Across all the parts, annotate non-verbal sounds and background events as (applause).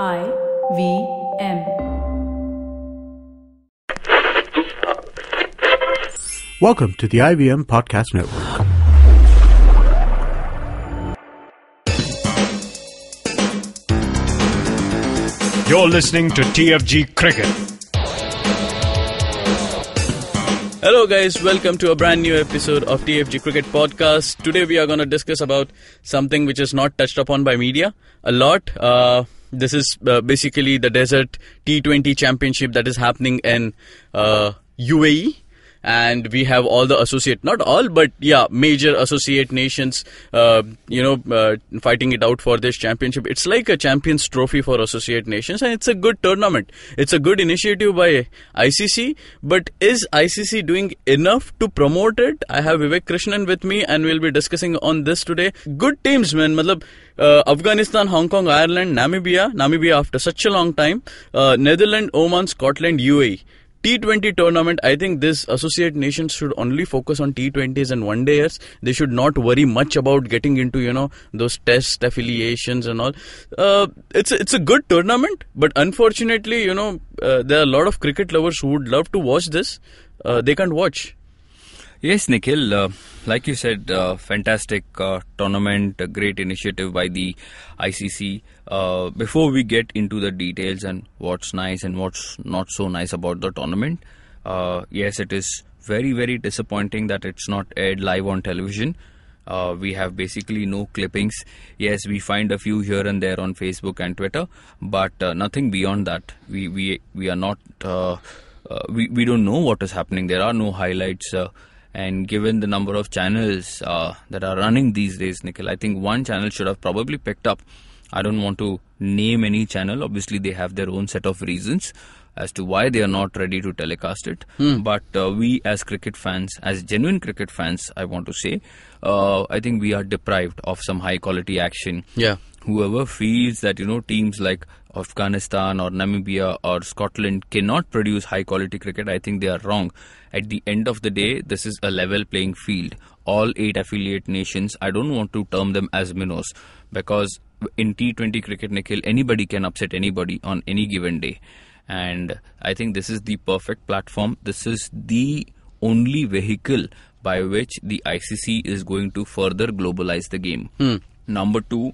I V M. Welcome to the IVM Podcast Network. You're listening to TFG Cricket. Hello guys, welcome to a brand new episode of TFG Cricket Podcast. Today we are going to discuss about something which is not touched upon by media a lot. Uh, this is uh, basically the Desert T20 Championship that is happening in uh, UAE and we have all the associate not all but yeah major associate nations uh, you know uh, fighting it out for this championship. It's like a champions trophy for associate nations and it's a good tournament. It's a good initiative by icc but is icc doing enough to promote it? I have vivek krishnan with me and we'll be discussing on this today. Good teams man. Matlab uh, afghanistan hong kong ireland namibia. Namibia after such a long time. Uh, netherlands oman scotland uae T20 tournament, I think this associate nations should only focus on T20s and one dayers. They should not worry much about getting into, you know, those test affiliations and all. Uh, it's, a, it's a good tournament, but unfortunately, you know, uh, there are a lot of cricket lovers who would love to watch this. Uh, they can't watch. Yes, Nikhil. Uh, like you said, uh, fantastic uh, tournament, a great initiative by the ICC. Uh, before we get into the details and what's nice and what's not so nice about the tournament, uh, yes, it is very, very disappointing that it's not aired live on television. Uh, we have basically no clippings. Yes, we find a few here and there on Facebook and Twitter, but nothing beyond that. We we we are not. we we don't know what is happening. There are no highlights and given the number of channels uh, that are running these days, Nikhil, I think one channel should have probably picked up. I don't want to name any channel. Obviously, they have their own set of reasons as to why they are not ready to telecast it. Hmm. But uh, we, as cricket fans, as genuine cricket fans, I want to say, uh, I think we are deprived of some high quality action. Yeah. Whoever feels that you know teams like Afghanistan or Namibia or Scotland cannot produce high quality cricket, I think they are wrong. At the end of the day, this is a level playing field. All eight affiliate nations, I don't want to term them as minnows because in T20 cricket, Nikhil, anybody can upset anybody on any given day. And I think this is the perfect platform. This is the only vehicle by which the ICC is going to further globalize the game. Hmm. Number two,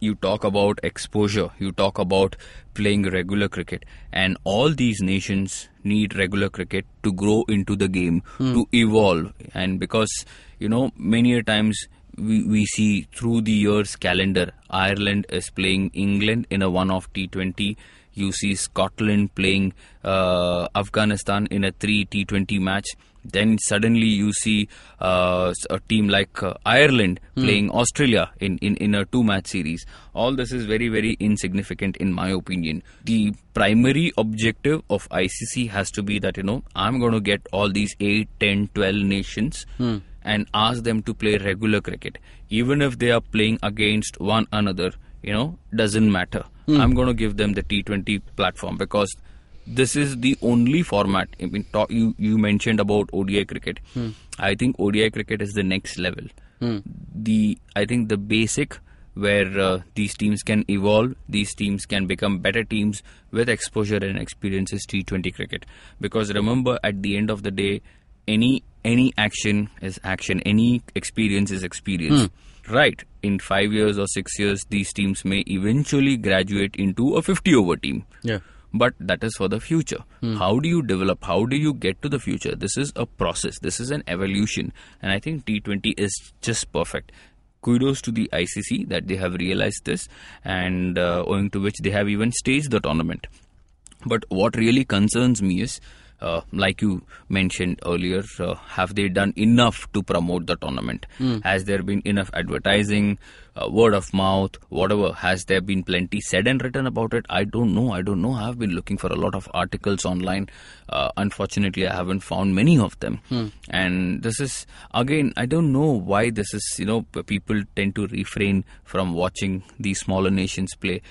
you talk about exposure, you talk about playing regular cricket, and all these nations need regular cricket to grow into the game, hmm. to evolve. And because, you know, many a times we, we see through the year's calendar, Ireland is playing England in a one off T20. You see Scotland playing uh, Afghanistan in a three T20 match. Then suddenly you see uh, a team like uh, Ireland playing Australia in, in, in a two match series. All this is very, very insignificant in my opinion. The primary objective of ICC has to be that, you know, I'm going to get all these 8, 10, 12 nations and ask them to play regular cricket. Even if they are playing against one another, you know, doesn't matter. Hmm. I'm going to give them the T20 platform because this is the only format. I mean, talk, you you mentioned about ODI cricket. Hmm. I think ODI cricket is the next level. Hmm. The I think the basic where uh, these teams can evolve, these teams can become better teams with exposure and experience is T20 cricket. Because remember, at the end of the day, any any action is action. Any experience is experience. Right. In five years or six years, these teams may eventually graduate into a 50 over team Yeah. but that is for the future. How do you develop? How do you get to the future? This is a process. This is an evolution, and I think T20 is just perfect. Kudos to the ICC that they have realized this, and uh, owing to which they have even staged the tournament. But what really concerns me is, uh, like you mentioned earlier, uh, have they done enough to promote the tournament? Has there been enough advertising, uh, word of mouth, whatever? Has there been plenty said and written about it? I don't know. I don't know. I've been looking for a lot of articles online. Uh, unfortunately, I haven't found many of them. And this is, again, I don't know why this is, you know, people tend to refrain from watching these smaller nations play.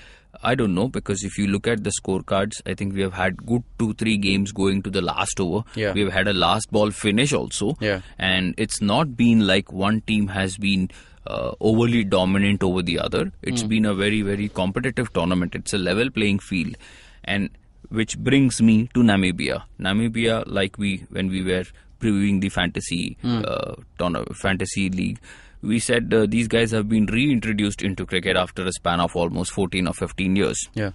I don't know because if you look at the scorecards, I think we have had good two, three games going to the last over. Yeah. We have had a last ball finish also. Yeah. And it's not been like one team has been uh, overly dominant over the other. It's been a very, very competitive tournament. It's a level playing field. And which brings me to Namibia. Namibia, like we, when we were previewing the fantasy, uh, tourna- fantasy league, we said uh, these guys have been reintroduced into cricket after a span of almost 14 or 15 years Yeah.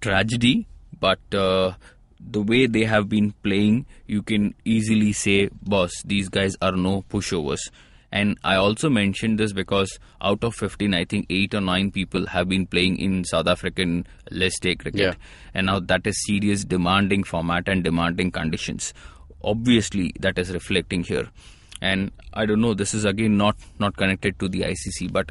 tragedy, but uh, the way they have been playing, you can easily say, boss, these guys are no pushovers. And I also mentioned this because out of 15, I think 8 or 9 people have been playing in South African List A cricket. Yeah. And now that is serious, demanding format and demanding conditions. Obviously, that is reflecting here. And I don't know, this is again not, not connected to the ICC, but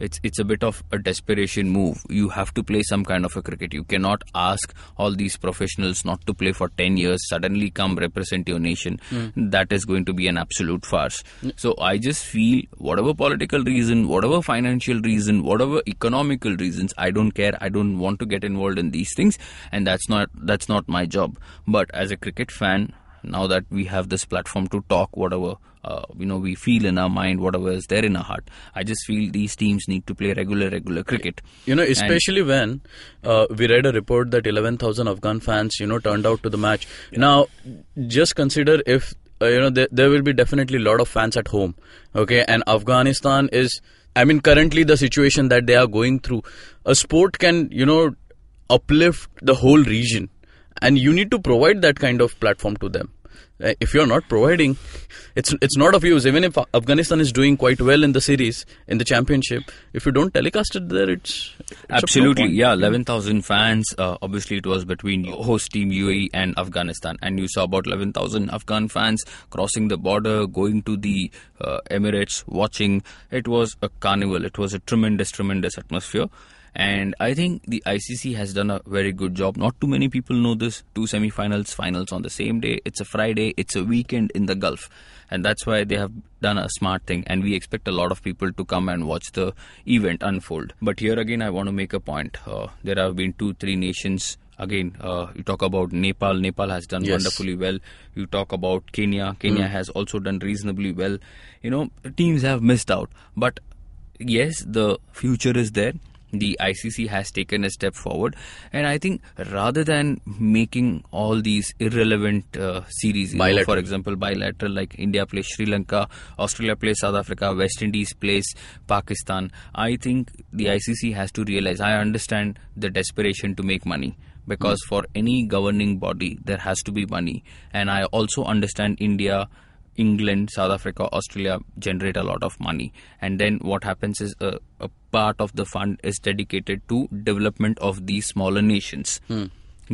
it's it's a bit of a desperation move. You have to play some kind of a cricket. You cannot ask all these professionals not to play for 10 years, suddenly come represent your nation. Hmm. That is going to be an absolute farce. So I just feel whatever political reason, whatever financial reason, whatever economical reasons, I don't care. I don't want to get involved in these things and that's not that's not my job. But as a cricket fan, now that we have this platform to talk whatever uh, you know we feel in our mind whatever is there in our heart i just feel these teams need to play regular regular cricket You know, And- especially when uh, we read a report that 11,000 Afghan fans, you know, turned out to the match. Now, just consider if, uh, you know, there, there will be definitely a lot of fans at home. Okay. And Afghanistan is, I mean, currently the situation that they are going through, a sport can, you know, uplift the whole region. And you need to provide that kind of platform to them. Uh, If you're not providing, it's it's not of use. Even if Afghanistan is doing quite well in the series, in the championship, if you don't telecast it there, it's, it's Absolutely, yeah. Eleven thousand fans. Uh, obviously, it was between host team UAE and Afghanistan, and you saw about eleven thousand Afghan fans crossing the border, going to the uh, Emirates, watching. It was a carnival. It was a tremendous, tremendous atmosphere. And I think the ICC has done a very good job. Not too many people know this. Two semifinals, finals on the same day. It's a Friday. It's a weekend in the Gulf, and that's why they have done a smart thing. And we expect a lot of people to come and watch the event unfold. But here again, I want to make a point. Uh, there have been two, three nations. Again, uh, you talk about Nepal. Nepal has done Yes. wonderfully well. You talk about Kenya. Kenya has also done reasonably well. You know, teams have missed out, but yes, the future is there. The ICC has taken a step forward, and I think rather than making all these irrelevant uh, series, you know, for example, bilateral like India plays Sri Lanka, Australia plays South Africa, West Indies plays Pakistan, I think the ICC has to realize. I understand the desperation to make money because for any governing body there has to be money, and I also understand India. England, South Africa, Australia generate a lot of money, and then what happens is a, a part of the fund is dedicated to development of these smaller nations. Hmm.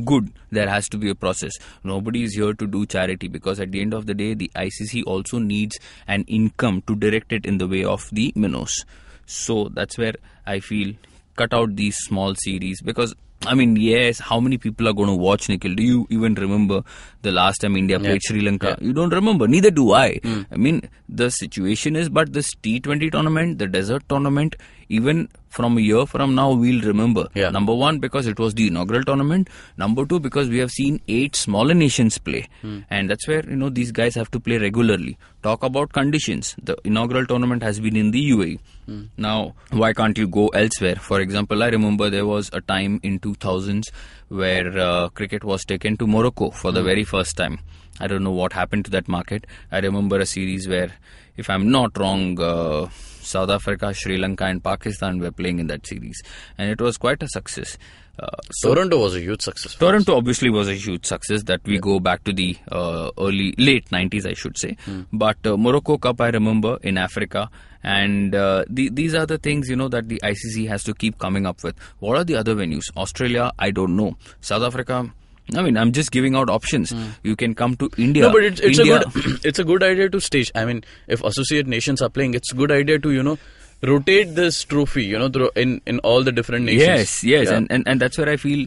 Good, there has to be a process. Nobody is here to do charity because at the end of the day, the ICC also needs an income to direct it in the way of the minnows. So that's where I feel cut out these small series because I mean, yes, how many people are going to watch Nikhil? Do you even remember the last time India played Sri Lanka? You don't remember, neither do I. Hmm. I mean, the situation is, but this T20 tournament, the desert tournament, even from a year from now, we'll remember. Yeah. Number one, because it was the inaugural tournament. Number two, because we have seen eight smaller nations play. Hmm. And that's where, you know, these guys have to play regularly. Talk about conditions. The inaugural tournament has been in the UAE. Hmm. Now, why can't you go elsewhere? For example, I remember there was a time in 2000s where uh, cricket was taken to Morocco for the hmm. very first time. I don't know what happened to that market. I remember a series where, if I'm not wrong, uh, South Africa, Sri Lanka, and Pakistan were playing in that series, and it was quite a success. Uh, so Toronto was a huge success. Toronto obviously was a huge success that we go back to the uh, early late 90s I should say. But uh, Morocco Cup I remember in Africa. And uh, the, these are the things you know that the ICC has to keep coming up with. What are the other venues? Australia I don't know. South Africa I mean I'm just giving out options hmm. you can come to India No, but it's, it's India, a good (coughs) it's a good idea to stage. I mean, if associate nations are playing, it's a good idea to you know rotate this trophy. You know, through in in all the different nations. Yes, yes, Yeah. and, and and that's where I feel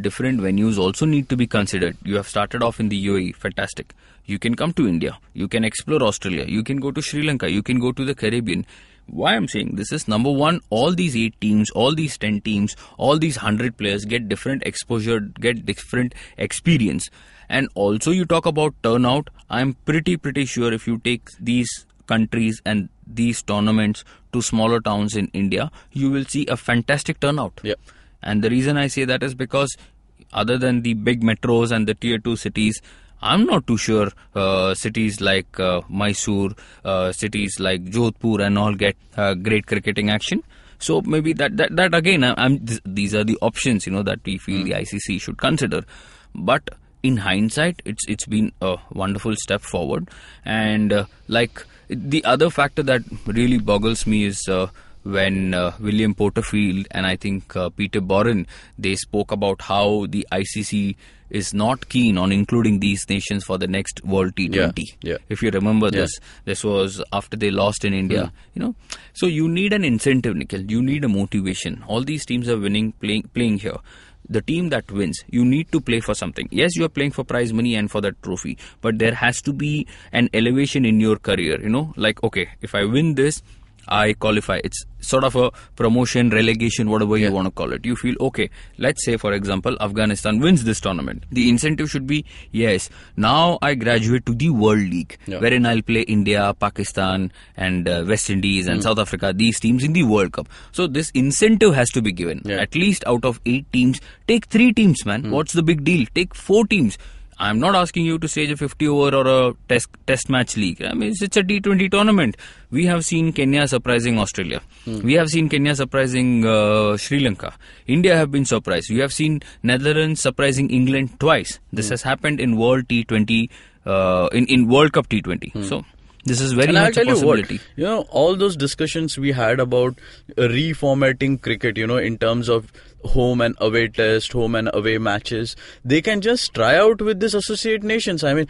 different venues also need to be considered. You have started off in the UAE, fantastic. You can come to India, you can explore Australia, you can go to Sri Lanka, you can go to the Caribbean. Why I'm saying this is number one, all these eight teams, all these ten teams, all these hundred players get different exposure, get different experience. And also you talk about turnout, I'm pretty pretty sure if you take these countries and these tournaments to smaller towns in India, you will see a fantastic turnout. Yeah. And the reason I say that is because other than the big metros and the tier 2 cities, I'm not too sure uh, cities like uh, Mysore, uh, cities like Jodhpur and all get uh, great cricketing action. So maybe that, that, that again, I- I'm, th- these are the options, you know, that we feel the ICC should consider. But in hindsight, it's it's been a wonderful step forward. And uh, like the other factor that really boggles me is uh, when uh, William Porterfield and I think uh, Peter Borren they spoke about how the ICC is not keen on including these nations for the next World T20. yeah. If you remember Yeah. this, this was after they lost in India. Hmm. You know, so you need an incentive, Nikhil. You need a motivation. All these teams are winning, playing, playing here. The team that wins, you need to play for something. Yes, you are playing for prize money and for that trophy, but there has to be an elevation in your career. You know, like okay, if I win this, I qualify. It's sort of a promotion, relegation, whatever you want to call it. You feel okay. Let's say, for example, Afghanistan wins this tournament. The incentive should be yes. Now I graduate to the World League, Yeah. wherein I'll play India, Pakistan, and uh, West Indies and South Africa. These teams in the World Cup. So this incentive has to be given. Yeah. At least out of eight teams, take three teams, man. What's the big deal? Take four teams. I'm not asking you to stage a 50 over or a test test match league. I mean, it's, it's a T20 tournament. We have seen Kenya surprising Australia. We have seen Kenya surprising uh, Sri Lanka. India have been surprised. We have seen Netherlands surprising England twice. This has happened in World T20, uh, in in World Cup T20. So this is very and I'll much a tell you what, possibility. you know, all those discussions we had about reformatting cricket, you know, in terms of home and away test, home and away matches, they can just try out with this associate nations. I mean,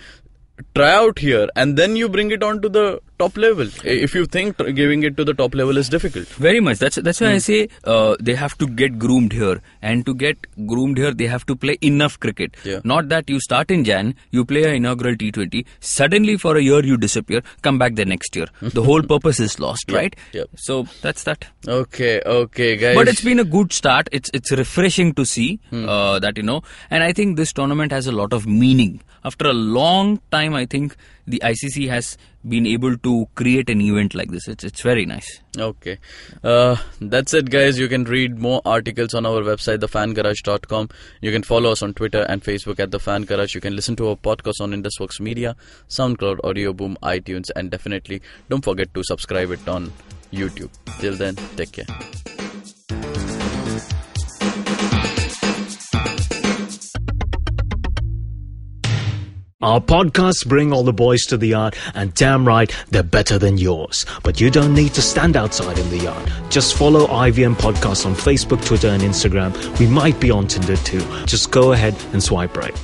try out here and then you bring it on to the top level. If you think giving it to the top level is difficult. Very much. That's that's Hmm. why I say uh, they have to get groomed here, and to get groomed here, they have to play enough cricket. Yeah. Not that you start in Jan, you play an inaugural T20, suddenly for a year you disappear, come back the next year. The (laughs) whole purpose is lost, Yeah, right? yeah. So that's that. Okay, okay, guys. But it's been a good start. It's it's refreshing to see Hmm. uh, that you know, and I think this tournament has a lot of meaning. After a long time, I think the ICC has been able to create an event like this. It's it's very nice. Okay. Uh, that's it, guys. You can read more articles on our website, thefangarage.com. You can follow us on Twitter and Facebook at The Fan Garage. You can listen to our podcast on Indus Vox Media, SoundCloud, Audio Boom, iTunes, and definitely don't forget to subscribe it on YouTube. Till then, take care. Our podcasts bring all the boys to the yard, and damn right, they're better than yours. But you don't need to stand outside in the yard. Just follow IVM Podcasts on Facebook, Twitter, and Instagram. We might be on Tinder too. Just go ahead and swipe right.